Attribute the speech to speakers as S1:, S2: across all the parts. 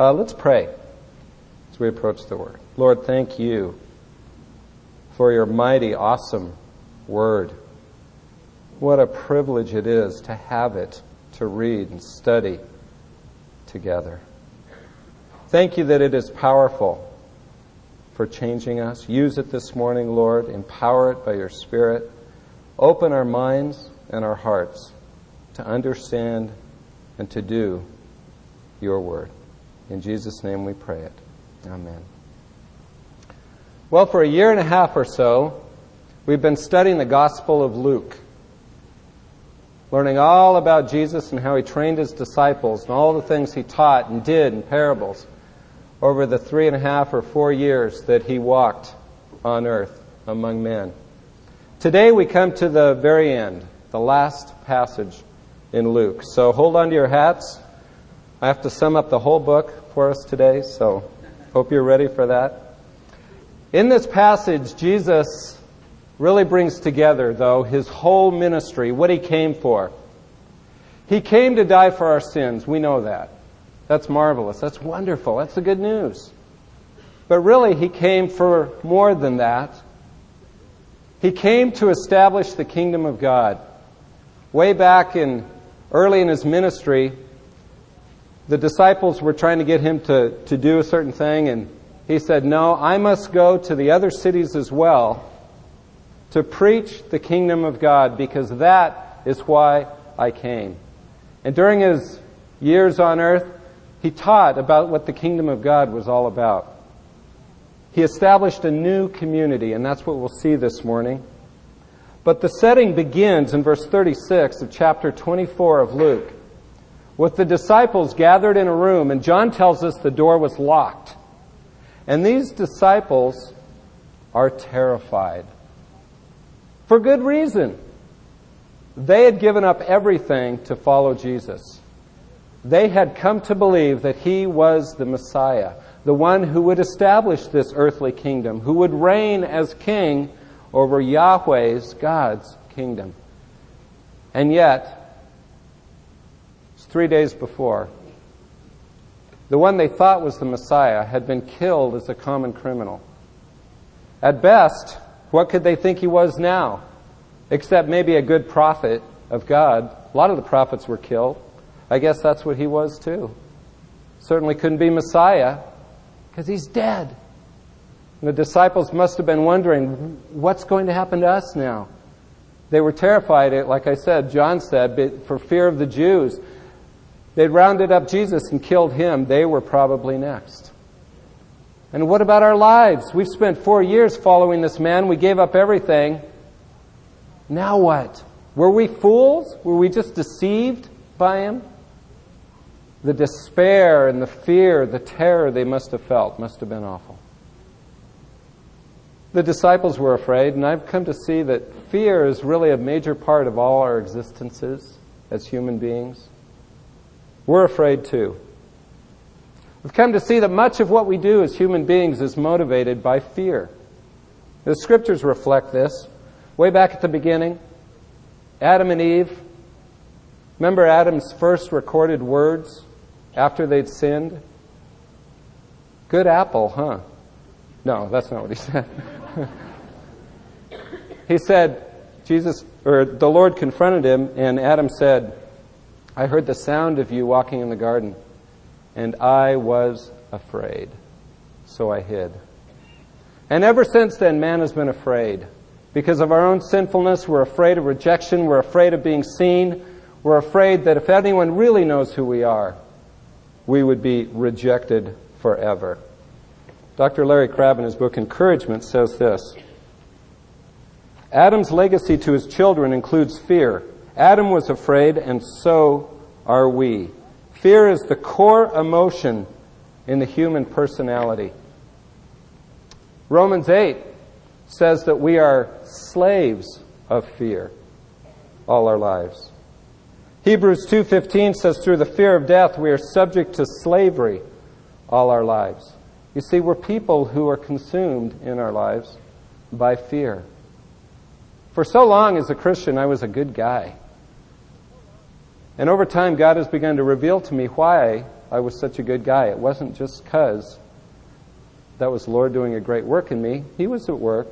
S1: Uh, let's pray as we approach the Word. Lord, thank you for your mighty, awesome Word. What a privilege it is to have it, to read and study together. Thank you that it is powerful for changing us. Use it this morning, Lord. Empower it by your Spirit. Open our minds and our hearts to understand and to do your word. In Jesus' name we pray it. Amen. Well, for a year and a half or so, we've been studying the Gospel of Luke, learning all about Jesus and how he trained his disciples and all the things he taught and did in parables over the three and a half or four years that he walked on earth among men. Today we come to the very end, the last passage in Luke. So hold on to your hats. I have to sum up the whole book for us today, so hope you're ready for that. In this passage, Jesus really brings together, though, his whole ministry, what he came for. He came to die for our sins. We know that. That's marvelous. That's wonderful. That's the good news. But really, he came for more than that. He came to establish the kingdom of God. Way back in early in his ministry, the disciples were trying to get him to, to do a certain thing, and he said, No, I must go to the other cities as well to preach the kingdom of God because that is why I came. And during his years on earth, he taught about what the kingdom of God was all about. He established a new community, and that's what we'll see this morning. But the setting begins in verse 36 of chapter 24 of Luke with the disciples gathered in a room, and John tells us the door was locked. And these disciples are terrified. For good reason. They had given up everything to follow Jesus. They had come to believe that he was the Messiah the one who would establish this earthly kingdom, who would reign as king over Yahweh's, God's kingdom. And yet, three days before, the one they thought was the Messiah had been killed as a common criminal. At best, what could they think he was now? Except maybe a good prophet of God. A lot of the prophets were killed. I guess that's what he was too. Certainly couldn't be Messiah because he's dead. And the disciples must have been wondering, what's going to happen to us now? They were terrified, like I said, John said, for fear of the Jews. They'd rounded up Jesus and killed him. They were probably next. And what about our lives? We've spent four years following this man. We gave up everything. Now what? Were we fools? Were we just deceived by him? The despair and the fear, the terror they must have felt must have been awful. The disciples were afraid, and I've come to see that fear is really a major part of all our existences as human beings. We're afraid too. We've come to see that much of what we do as human beings is motivated by fear. The scriptures reflect this. Way back at the beginning, Adam and Eve, remember Adam's first recorded words? after they'd sinned? Good apple, huh? No, that's not what he said. he said, Jesus, or the Lord confronted him, and Adam said, I heard the sound of you walking in the garden, and I was afraid. So I hid. And ever since then, man has been afraid. Because of our own sinfulness, we're afraid of rejection, we're afraid of being seen, we're afraid that if anyone really knows who we are, we would be rejected forever. Dr. Larry Crabb, in his book Encouragement, says this Adam's legacy to his children includes fear. Adam was afraid, and so are we. Fear is the core emotion in the human personality. Romans 8 says that we are slaves of fear all our lives. Hebrews 2:15 says through the fear of death we are subject to slavery all our lives. You see, we're people who are consumed in our lives by fear. For so long as a Christian, I was a good guy. And over time, God has begun to reveal to me why I was such a good guy. It wasn't just because that was the Lord doing a great work in me. He was at work.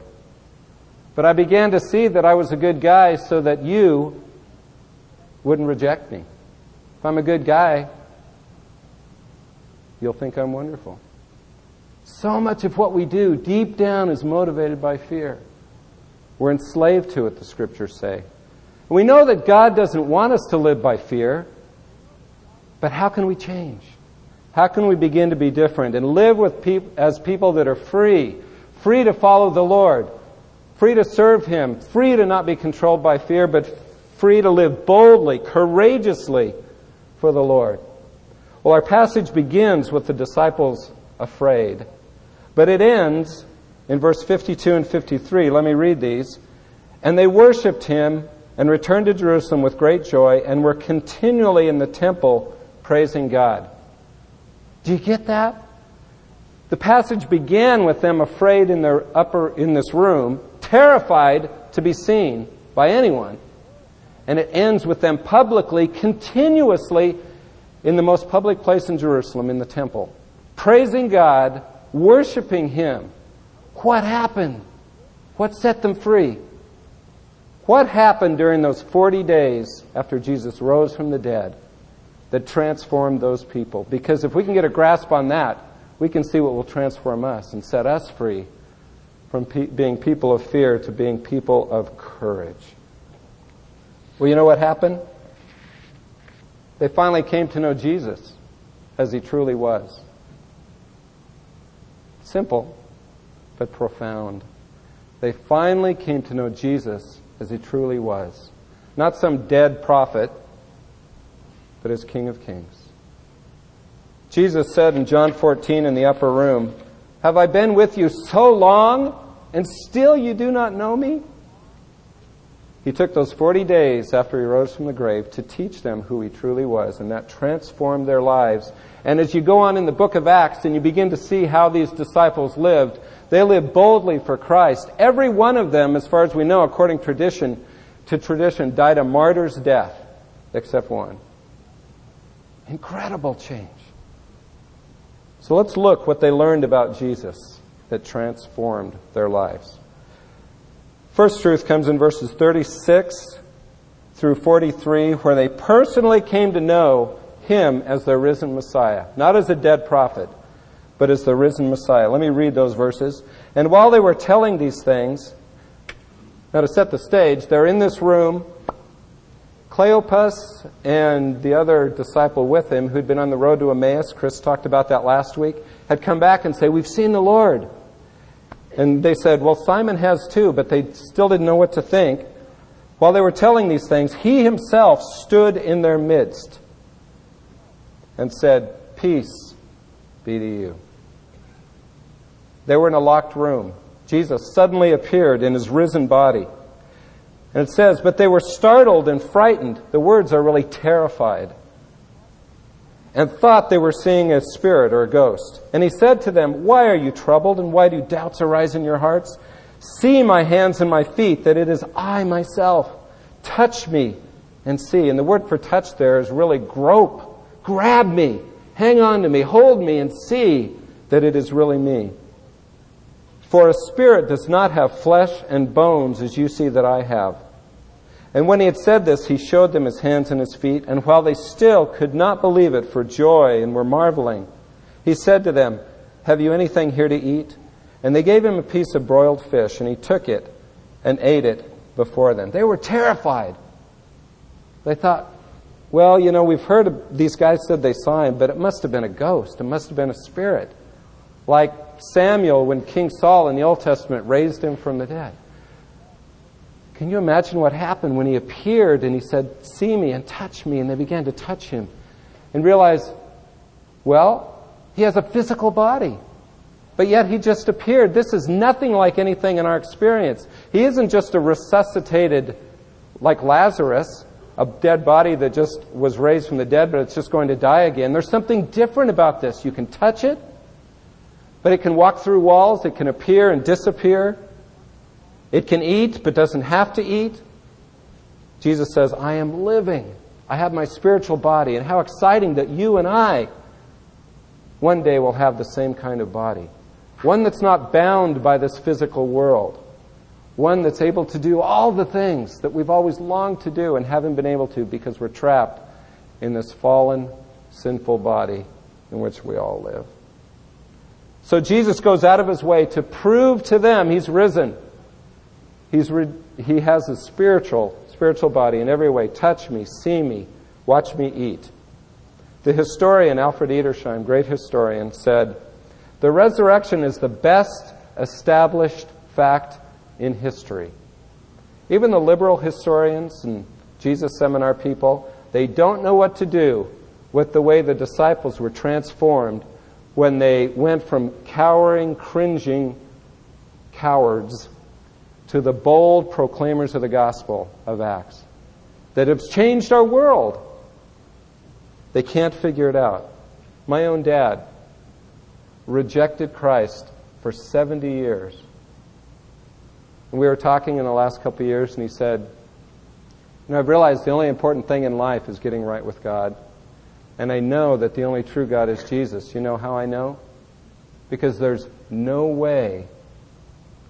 S1: But I began to see that I was a good guy so that you wouldn't reject me. If I'm a good guy, you'll think I'm wonderful. So much of what we do deep down is motivated by fear. We're enslaved to it, the scriptures say. We know that God doesn't want us to live by fear, but how can we change? How can we begin to be different and live with peop- as people that are free, free to follow the Lord, free to serve Him, free to not be controlled by fear, but free to live boldly, courageously for the Lord? Well, our passage begins with the disciples afraid, but it ends in verse 52 and 53. Let me read these. And they worshiped him and returned to Jerusalem with great joy and were continually in the temple praising God. Do you get that? The passage began with them afraid in their upper, in this room, terrified to be seen by anyone. And it ends with them publicly, continuously in the most public place in Jerusalem, in the temple, praising God, worshiping Him. What happened? What set them free? What happened during those 40 days after Jesus rose from the dead that transformed those people? Because if we can get a grasp on that, we can see what will transform us and set us free from pe- being people of fear to being people of courage. Well, you know what happened? They finally came to know Jesus as he truly was. Simple, but profound. They finally came to know Jesus as he truly was. Not some dead prophet, but as King of Kings. Jesus said in John 14 in the upper room, Have I been with you so long, and still you do not know me? He took those 40 days after he rose from the grave to teach them who he truly was, and that transformed their lives. And as you go on in the book of Acts and you begin to see how these disciples lived, they lived boldly for Christ. Every one of them, as far as we know, according tradition, to tradition, died a martyr's death, except one. Incredible change. So let's look what they learned about Jesus that transformed their lives. First truth comes in verses 36 through 43, where they personally came to know him as their risen Messiah, not as a dead prophet, but as the risen Messiah. Let me read those verses. And while they were telling these things, now to set the stage, they're in this room. Cleopas and the other disciple with him who'd been on the road to Emmaus, Chris talked about that last week, had come back and say, we've seen the Lord. And they said, well, Simon has too, but they still didn't know what to think. While they were telling these things, he himself stood in their midst and said, Peace be to you. They were in a locked room. Jesus suddenly appeared in his risen body. And it says, But they were startled and frightened. The words are really terrified and thought they were seeing a spirit or a ghost. And he said to them, Why are you troubled, and why do doubts arise in your hearts? See my hands and my feet, that it is I myself. Touch me and see. And the word for touch there is really grope. Grab me. Hang on to me. Hold me and see that it is really me. For a spirit does not have flesh and bones as you see that I have. And when he had said this, he showed them his hands and his feet, and while they still could not believe it for joy and were marveling, he said to them, Have you anything here to eat? And they gave him a piece of broiled fish, and he took it and ate it before them. They were terrified. They thought, well, you know, we've heard of, these guys said they saw him, but it must have been a ghost. It must have been a spirit. Like Samuel, when King Saul in the Old Testament raised him from the dead. Can you imagine what happened when he appeared and he said, See me and touch me? And they began to touch him and realize, well, he has a physical body. But yet he just appeared. This is nothing like anything in our experience. He isn't just a resuscitated, like Lazarus, a dead body that just was raised from the dead, but it's just going to die again. There's something different about this. You can touch it, but it can walk through walls, it can appear and disappear. It can eat, but doesn't have to eat. Jesus says, I am living. I have my spiritual body. And how exciting that you and I one day will have the same kind of body. One that's not bound by this physical world. One that's able to do all the things that we've always longed to do and haven't been able to because we're trapped in this fallen, sinful body in which we all live. So Jesus goes out of his way to prove to them he's risen. He's re- he has a spiritual, spiritual body in every way. Touch me, see me, watch me eat. The historian Alfred Edersheim, great historian, said, The resurrection is the best established fact in history. Even the liberal historians and Jesus seminar people, they don't know what to do with the way the disciples were transformed when they went from cowering, cringing cowards to the bold proclaimers of the gospel of Acts that have changed our world. They can't figure it out. My own dad rejected Christ for 70 years. And we were talking in the last couple of years, and he said, You know, I've realized the only important thing in life is getting right with God. And I know that the only true God is Jesus. You know how I know? Because there's no way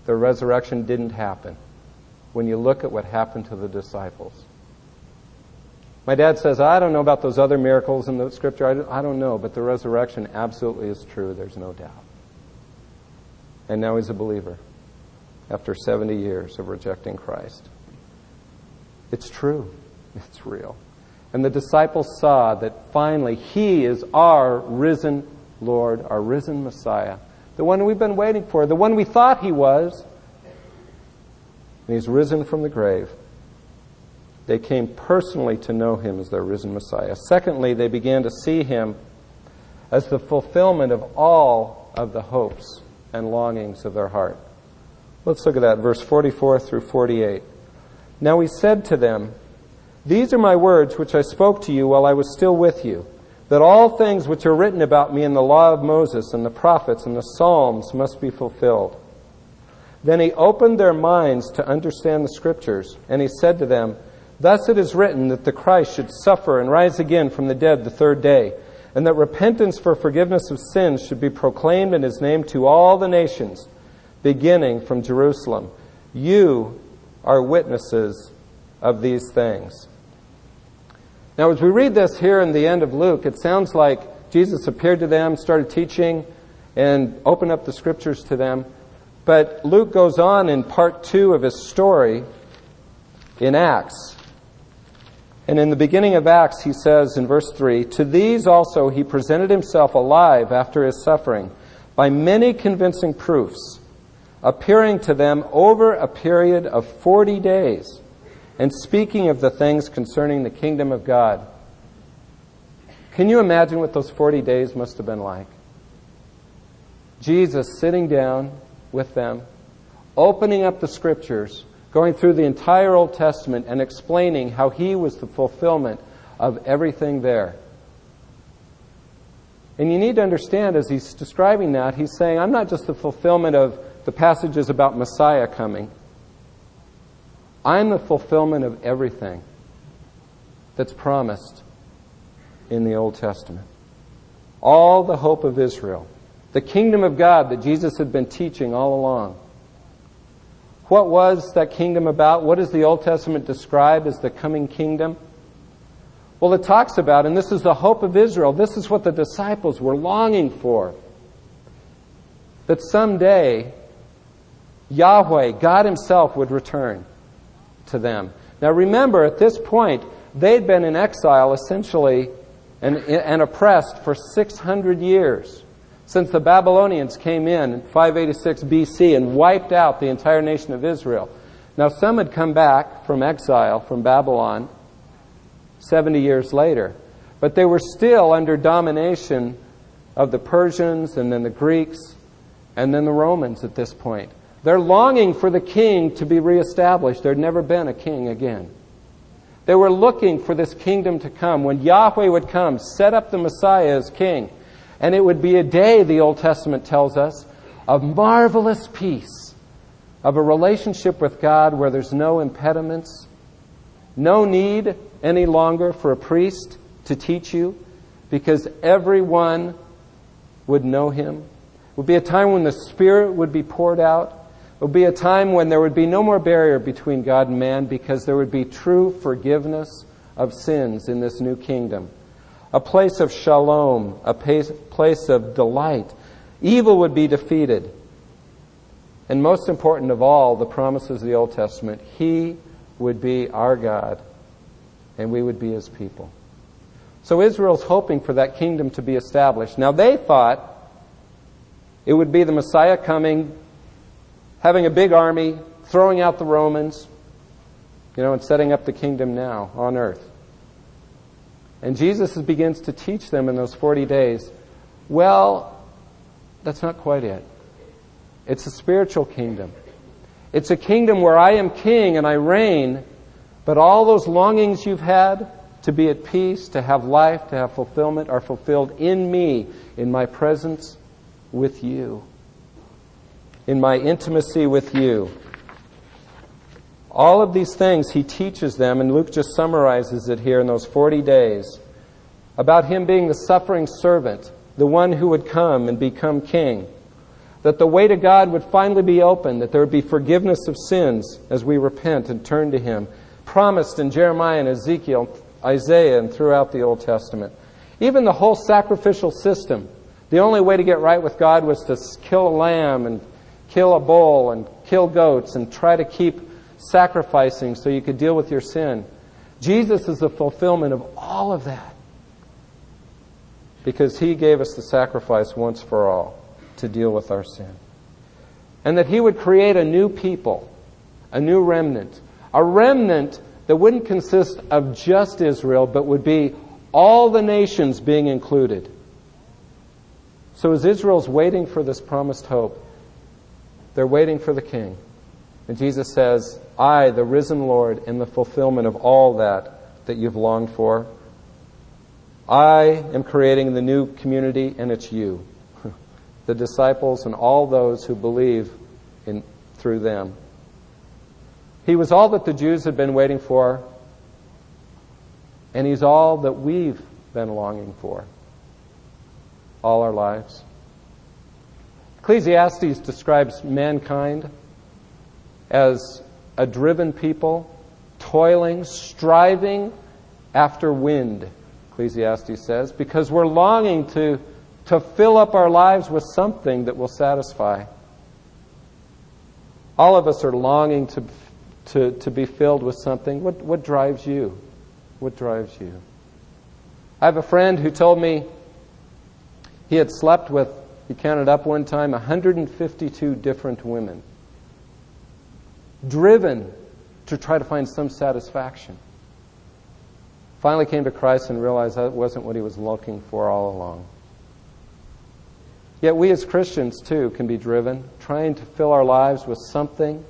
S1: the resurrection didn't happen when you look at what happened to the disciples. My dad says, I don't know about those other miracles in the scripture. I don't know, but the resurrection absolutely is true. There's no doubt. And now he's a believer after 70 years of rejecting Christ. It's true. It's real. And the disciples saw that finally He is our risen Lord, our risen Messiah, the one we've been waiting for, the one we thought He was. And He's risen from the grave. They came personally to know Him as their risen Messiah. Secondly, they began to see Him as the fulfillment of all of the hopes and longings of their heart. Let's look at that, verse 44 through 48. Now He said to them, these are my words which I spoke to you while I was still with you, that all things which are written about me in the law of Moses and the prophets and the Psalms must be fulfilled. Then he opened their minds to understand the scriptures, and he said to them, Thus it is written that the Christ should suffer and rise again from the dead the third day, and that repentance for forgiveness of sins should be proclaimed in his name to all the nations, beginning from Jerusalem. You are witnesses of these things. Now, as we read this here in the end of Luke, it sounds like Jesus appeared to them, started teaching, and opened up the scriptures to them. But Luke goes on in part two of his story in Acts. And in the beginning of Acts, he says in verse 3 To these also he presented himself alive after his suffering by many convincing proofs, appearing to them over a period of 40 days and speaking of the things concerning the kingdom of God. Can you imagine what those 40 days must have been like? Jesus sitting down with them, opening up the scriptures, going through the entire Old Testament and explaining how he was the fulfillment of everything there. And you need to understand as he's describing that, he's saying, I'm not just the fulfillment of the passages about Messiah coming. I'm the fulfillment of everything that's promised in the Old Testament. All the hope of Israel, the kingdom of God that Jesus had been teaching all along. What was that kingdom about? What does the Old Testament describe as the coming kingdom? Well, it talks about, and this is the hope of Israel, this is what the disciples were longing for. That someday Yahweh, God Himself, would return to them. Now remember, at this point, they'd been in exile essentially and, and oppressed for 600 years since the Babylonians came in in 586 BC and wiped out the entire nation of Israel. Now, some had come back from exile from Babylon 70 years later, but they were still under domination of the Persians and then the Greeks and then the Romans at this point. They're longing for the king to be reestablished. There'd never been a king again. They were looking for this kingdom to come. When Yahweh would come, set up the Messiah as king. And it would be a day, the Old Testament tells us, of marvelous peace, of a relationship with God where there's no impediments, no need any longer for a priest to teach you, because everyone would know him. It would be a time when the Spirit would be poured out. It would be a time when there would be no more barrier between God and man because there would be true forgiveness of sins in this new kingdom. A place of shalom, a place of delight. Evil would be defeated. And most important of all, the promises of the Old Testament, He would be our God and we would be His people. So Israel's hoping for that kingdom to be established. Now they thought it would be the Messiah coming, having a big army, throwing out the Romans, you know, and setting up the kingdom now on earth. And Jesus begins to teach them in those 40 days, well, that's not quite it. It's a spiritual kingdom. It's a kingdom where I am king and I reign, but all those longings you've had to be at peace, to have life, to have fulfillment are fulfilled in me, in my presence with you, in my intimacy with you. All of these things he teaches them, and Luke just summarizes it here in those 40 days, about him being the suffering servant, the one who would come and become king that the way to God would finally be open, that there would be forgiveness of sins as we repent and turn to Him, promised in Jeremiah and Ezekiel, Isaiah, and throughout the Old Testament. Even the whole sacrificial system. The only way to get right with God was to kill a lamb and kill a bull and kill goats and try to keep sacrificing so you could deal with your sin. Jesus is the fulfillment of all of that because He gave us the sacrifice once for all to deal with our sin. And that He would create a new people, a new remnant, a remnant that wouldn't consist of just Israel, but would be all the nations being included. So as Israel's waiting for this promised hope, they're waiting for the King. And Jesus says, I, the risen Lord, am the fulfillment of all that that you've longed for. I am creating the new community, and it's you the disciples and all those who believe in, through them. He was all that the Jews had been waiting for, and He's all that we've been longing for all our lives. Ecclesiastes describes mankind as a driven people, toiling, striving after wind, Ecclesiastes says, because we're longing to to fill up our lives with something that will satisfy. All of us are longing to, to, to be filled with something. What, what drives you? What drives you? I have a friend who told me he had slept with, he counted up one time, 152 different women, driven to try to find some satisfaction. Finally came to Christ and realized that wasn't what he was looking for all along. Yet we as Christians, too, can be driven, trying to fill our lives with something,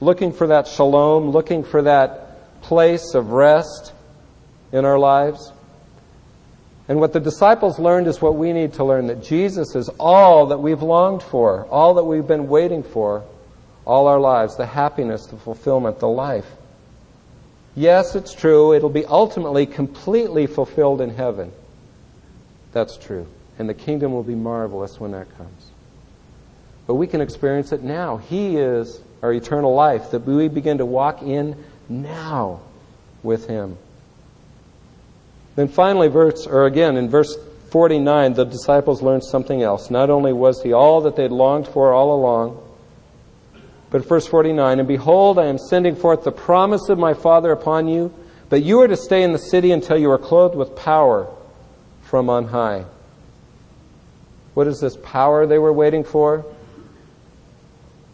S1: looking for that shalom, looking for that place of rest in our lives. And what the disciples learned is what we need to learn that Jesus is all that we've longed for, all that we've been waiting for all our lives the happiness, the fulfillment, the life. Yes, it's true. It'll be ultimately completely fulfilled in heaven. That's true and the kingdom will be marvelous when that comes. But we can experience it now. He is our eternal life that we begin to walk in now with Him. Then finally, verse, or again, in verse 49, the disciples learned something else. Not only was He all that they'd longed for all along, but verse 49, and behold, I am sending forth the promise of my Father upon you, but you are to stay in the city until you are clothed with power from on high. What is this power they were waiting for?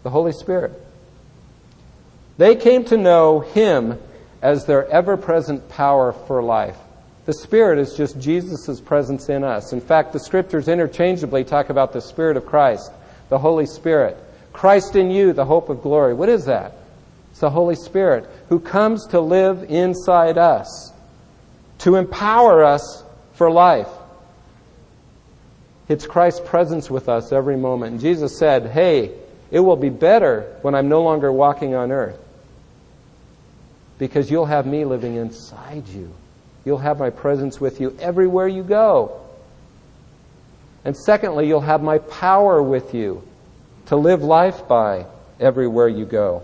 S1: The Holy Spirit. They came to know Him as their ever present power for life. The Spirit is just Jesus' presence in us. In fact, the scriptures interchangeably talk about the Spirit of Christ, the Holy Spirit. Christ in you, the hope of glory. What is that? It's the Holy Spirit who comes to live inside us, to empower us for life. It's Christ's presence with us every moment. And Jesus said, Hey, it will be better when I'm no longer walking on earth because you'll have me living inside you. You'll have my presence with you everywhere you go. And secondly, you'll have my power with you to live life by everywhere you go.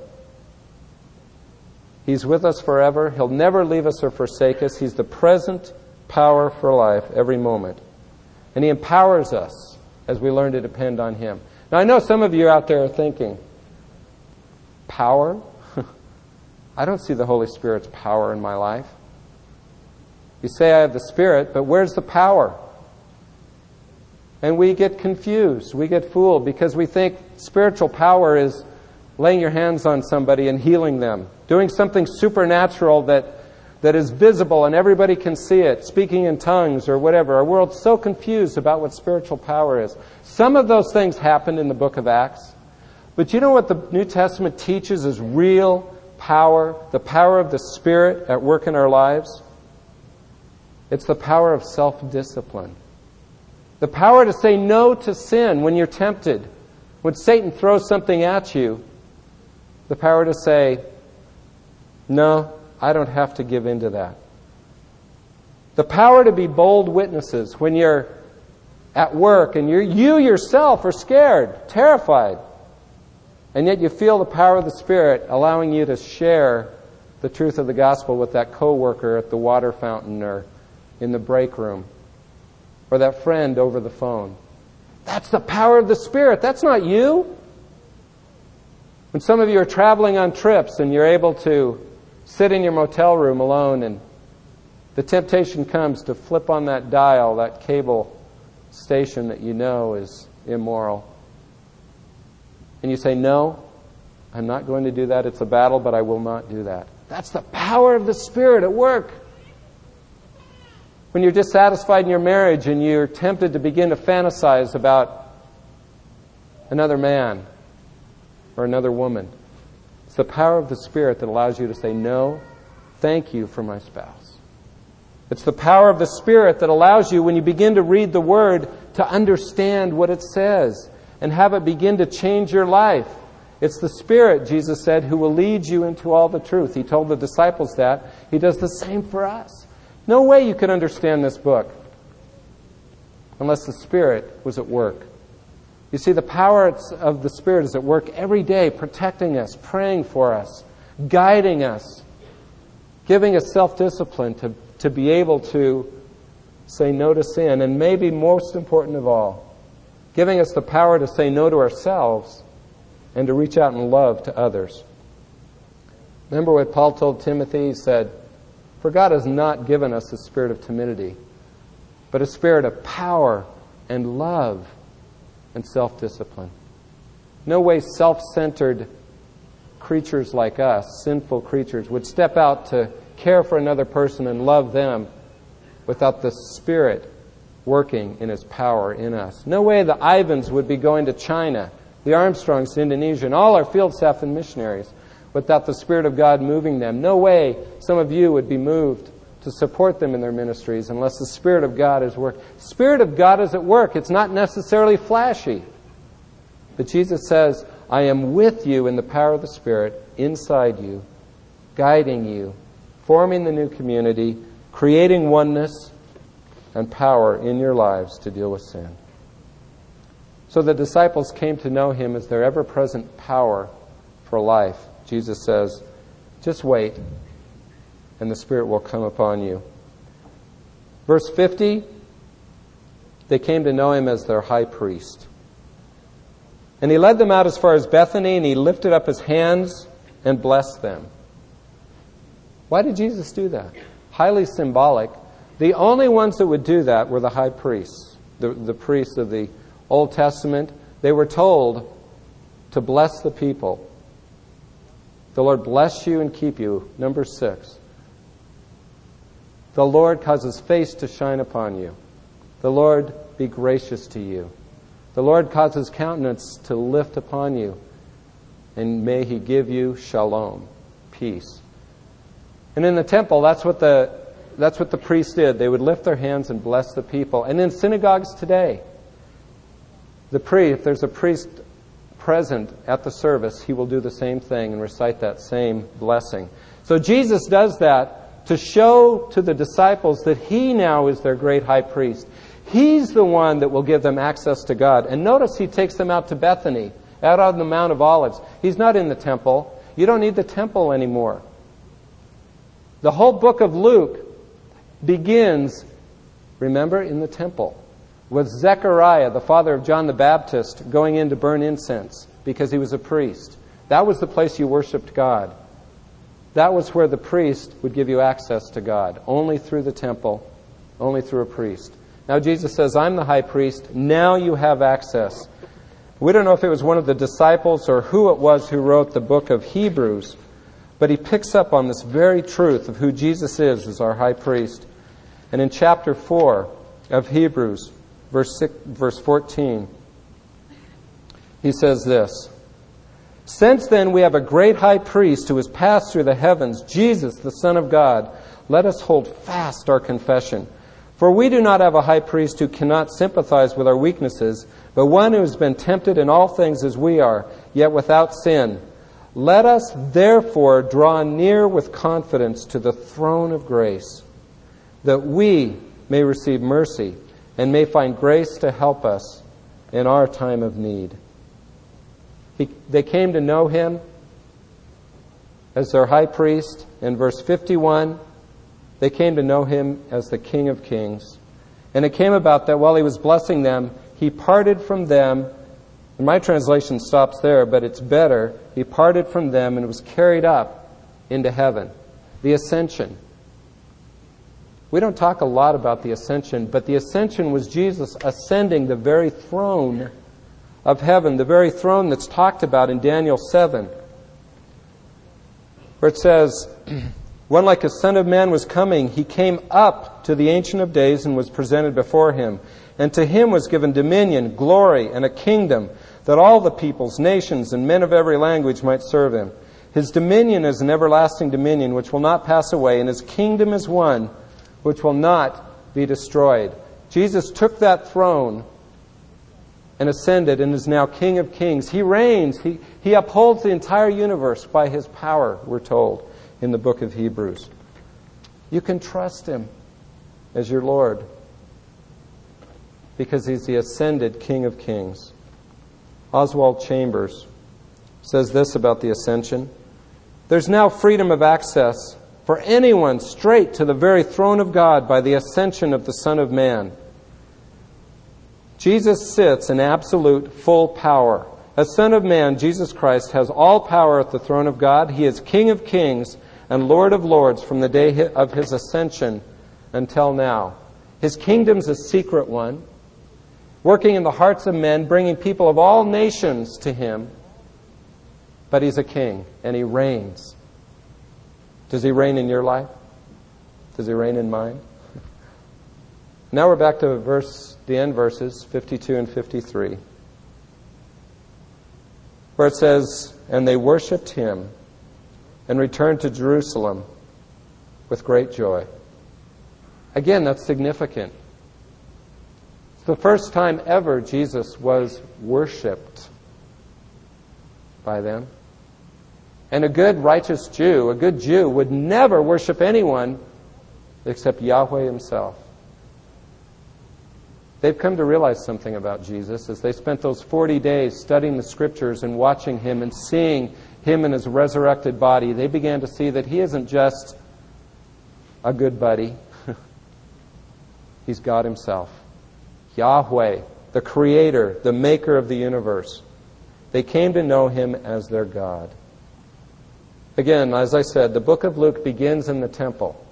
S1: He's with us forever. He'll never leave us or forsake us. He's the present power for life every moment. And He empowers us as we learn to depend on Him. Now, I know some of you out there are thinking, power? I don't see the Holy Spirit's power in my life. You say I have the Spirit, but where's the power? And we get confused. We get fooled because we think spiritual power is laying your hands on somebody and healing them, doing something supernatural that, that is visible and everybody can see it, speaking in tongues or whatever. Our world's so confused about what spiritual power is. Some of those things happened in the book of Acts. But you know what the New Testament teaches is real power, the power of the Spirit at work in our lives? It's the power of self discipline. The power to say no to sin when you're tempted. When Satan throws something at you, the power to say, no, I don't have to give in to that. The power to be bold witnesses when you're at work and you you yourself are scared, terrified, and yet you feel the power of the Spirit allowing you to share the truth of the gospel with that coworker at the water fountain or in the break room or that friend over the phone. That's the power of the Spirit. That's not you. When some of you are traveling on trips and you're able to sit in your motel room alone and the temptation comes to flip on that dial, that cable station that you know is immoral. And you say, No, I'm not going to do that. It's a battle, but I will not do that. That's the power of the Spirit at work. When you're dissatisfied in your marriage and you're tempted to begin to fantasize about another man or another woman, it's the power of the Spirit that allows you to say, No, thank you for my spouse. It's the power of the Spirit that allows you, when you begin to read the Word, to understand what it says and have it begin to change your life. It's the Spirit, Jesus said, who will lead you into all the truth. He told the disciples that. He does the same for us. No way you could understand this book unless the Spirit was at work. You see, the power of the Spirit is at work every day, protecting us, praying for us, guiding us, giving us self discipline to, to be able to say no to sin, and maybe most important of all, giving us the power to say no to ourselves and to reach out in love to others. Remember what Paul told Timothy? He said, for God has not given us a spirit of timidity, but a spirit of power and love and self discipline. No way self centered creatures like us, sinful creatures, would step out to care for another person and love them without the Spirit working in His power in us. No way the Ivans would be going to China, the Armstrongs to Indonesia, and all our field staff and missionaries without the Spirit of God moving them. No way some of you would be moved to support them in their ministries unless the Spirit of God is work. Spirit of God is at work. It's not necessarily flashy. But Jesus says, I am with you in the power of the Spirit, inside you, guiding you, forming the new community, creating oneness and power in your lives to deal with sin. So the disciples came to know him as their ever present power for life. Jesus says, just wait, and the Spirit will come upon you. Verse 50 they came to know him as their high priest. And he led them out as far as Bethany, and he lifted up his hands and blessed them. Why did Jesus do that? Highly symbolic. The only ones that would do that were the high priests, the, the priests of the Old Testament. They were told to bless the people. The Lord bless you and keep you. Number six. The Lord cause his face to shine upon you. The Lord be gracious to you. The Lord cause his countenance to lift upon you. And may he give you shalom, peace. And in the temple, that's what the, that's what the priests did. They would lift their hands and bless the people. And in synagogues today, the priest, if there's a priest present at the service, he will do the same thing and recite that same blessing. So Jesus does that to show to the disciples that he now is their great high priest. He's the one that will give them access to God. And notice he takes them out to Bethany, out on the Mount of Olives. He's not in the temple. You don't need the temple anymore. The whole book of Luke begins, remember, in the temple with Zechariah, the father of John the Baptist, going in to burn incense because he was a priest. That was the place you worshiped God. That was where the priest would give you access to God, only through the temple, only through a priest. Now Jesus says, I'm the high priest. Now you have access. We don't know if it was one of the disciples or who it was who wrote the book of Hebrews, but he picks up on this very truth of who Jesus is as our high priest. And in chapter 4 of Hebrews, verse, six, verse 14, he says this Since then we have a great high priest who has passed through the heavens, Jesus, the Son of God, let us hold fast our confession. For we do not have a high priest who cannot sympathize with our weaknesses, but one who has been tempted in all things as we are, yet without sin. Let us therefore draw near with confidence to the throne of grace, that we may receive mercy and may find grace to help us in our time of need. He, they came to know him as their high priest in verse 51 they came to know him as the King of Kings. And it came about that while he was blessing them, he parted from them. And my translation stops there, but it's better. He parted from them and was carried up into heaven. The ascension. We don't talk a lot about the ascension, but the ascension was Jesus ascending the very throne of heaven, the very throne that's talked about in Daniel 7, where it says, One like a son of man was coming. He came up to the Ancient of Days and was presented before him. And to him was given dominion, glory, and a kingdom that all the peoples, nations, and men of every language might serve him. His dominion is an everlasting dominion which will not pass away, and his kingdom is one which will not be destroyed. Jesus took that throne and ascended and is now King of Kings. He reigns. He, he upholds the entire universe by his power, we're told in the book of Hebrews. You can trust Him as your Lord because He's the ascended King of Kings. Oswald Chambers says this about the ascension There's now freedom of access for anyone straight to the very throne of God by the ascension of the Son of Man. Jesus sits in absolute full power. As Son of Man, Jesus Christ has all power at the throne of God. He is King of kings and Lord of lords from the day of his ascension until now. His kingdom's a secret one, working in the hearts of men, bringing people of all nations to him. But he's a king, and he reigns. Does he reign in your life? Does he reign in mine? Now we're back to verse, the end verses, 52 and 53, where it says, And they worshipped him and returned to Jerusalem with great joy. Again, that's significant. It's the first time ever Jesus was worshiped by them. And a good righteous Jew, a good Jew, would never worship anyone except Yahweh himself. They've come to realize something about Jesus as they spent those 40 days studying the scriptures and watching him and seeing him in his resurrected body, they began to see that he isn't just a good buddy, he's God himself. Yahweh, the creator, the maker of the universe. They came to know him as their God. Again, as I said, the book of Luke begins in the temple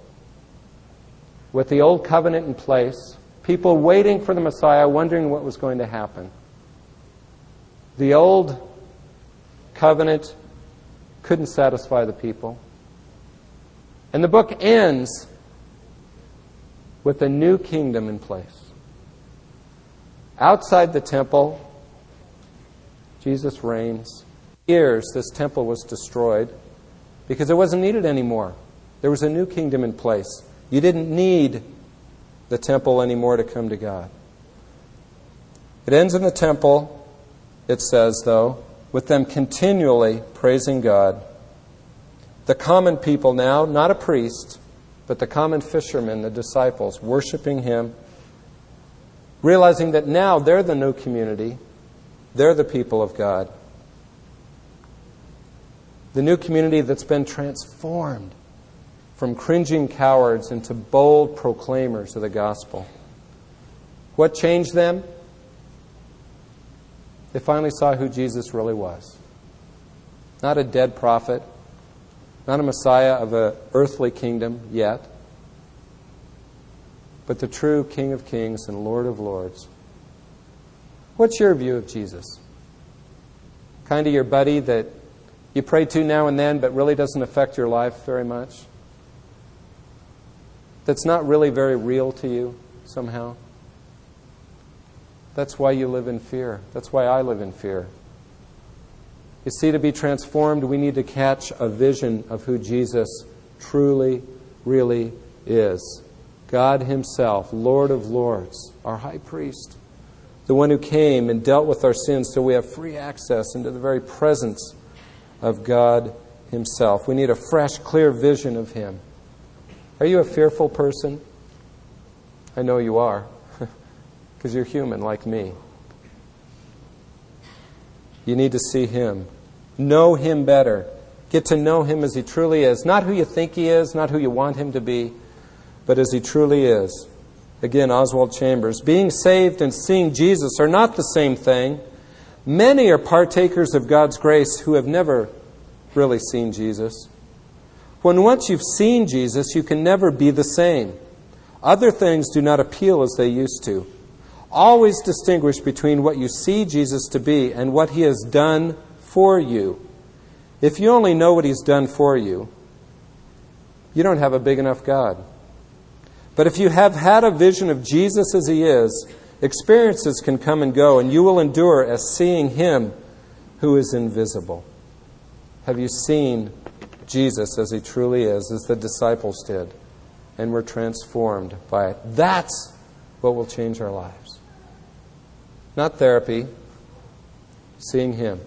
S1: with the old covenant in place, people waiting for the Messiah, wondering what was going to happen. The old covenant couldn't satisfy the people. And the book ends with a new kingdom in place. Outside the temple, Jesus reigns. Years this temple was destroyed because it wasn't needed anymore. There was a new kingdom in place. You didn't need the temple anymore to come to God. It ends in the temple, it says, though, with them continually praising God. The common people now, not a priest, but the common fishermen, the disciples, worshiping Him. realizing that now they're the new community, they're the people of God. The new community that's been transformed from cringing cowards into bold proclaimers of the gospel. What changed them? They finally saw who Jesus really was. Not a dead prophet, not a Messiah of an earthly kingdom yet, but the true King of kings and Lord of lords. What's your view of Jesus? Kind of your buddy that you pray to now and then, but really doesn't affect your life very much? That's not really very real to you somehow? That's why you live in fear. That's why I live in fear. You see, to be transformed, we need to catch a vision of who Jesus truly, really is. God Himself, Lord of Lords, our high priest, the one who came and dealt with our sins so we have free access into the very presence of God Himself. We need a fresh, clear vision of Him. Are you a fearful person? I know you are, because you're human like me. You need to see Him, know Him better, get to know Him as He truly is. Not who you think He is, not who you want Him to be, but as He truly is. Again, Oswald Chambers. Being saved and seeing Jesus are not the same thing. Many are partakers of God's grace who have never really seen Jesus. When once you've seen Jesus, you can never be the same. Other things do not appeal as they used to. Always distinguish between what you see Jesus to be and what he has done for you. If you only know what he's done for you, you don't have a big enough God. But if you have had a vision of Jesus as he is, experiences can come and go, and you will endure as seeing him who is invisible. Have you seen Jesus as he truly is, as the disciples did, and were transformed by it? That's what will change our lives. Not therapy, seeing him.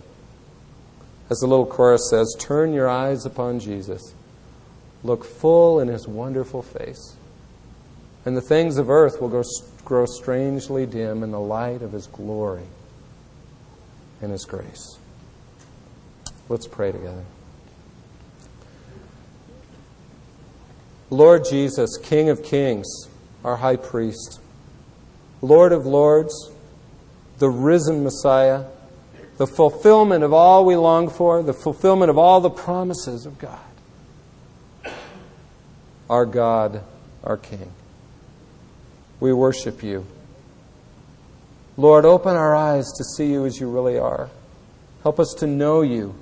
S1: As the little chorus says, turn your eyes upon Jesus. Look full in his wonderful face and the things of earth will grow strangely dim in the light of His glory and His grace. Let's pray together. Lord Jesus, King of kings, our high priest, Lord of lords, the risen Messiah, the fulfillment of all we long for, the fulfillment of all the promises of God. Our God, our King. We worship you. Lord, open our eyes to see you as you really are. Help us to know you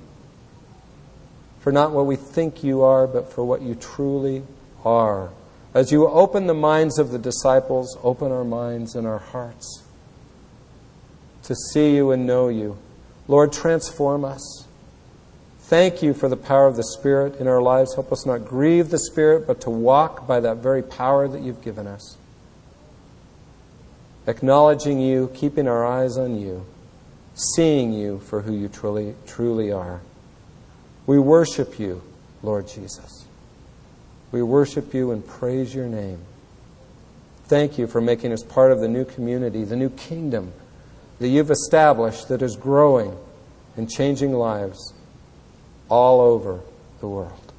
S1: for not what we think you are, but for what you truly are. As you open the minds of the disciples, open our minds and our hearts to see you and know you. Lord, transform us. Thank you for the power of the Spirit in our lives. Help us not grieve the Spirit, but to walk by that very power that you've given us acknowledging you, keeping our eyes on you, seeing you for who you truly, truly are. We worship you, Lord Jesus. We worship you and praise your name. Thank you for making us part of the new community, the new kingdom that you've established that is growing and changing lives all over the world.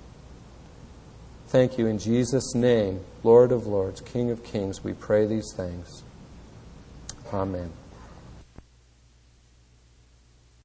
S1: Thank you in Jesus' name, Lord of Lords, King of Kings, we pray these things. Amen.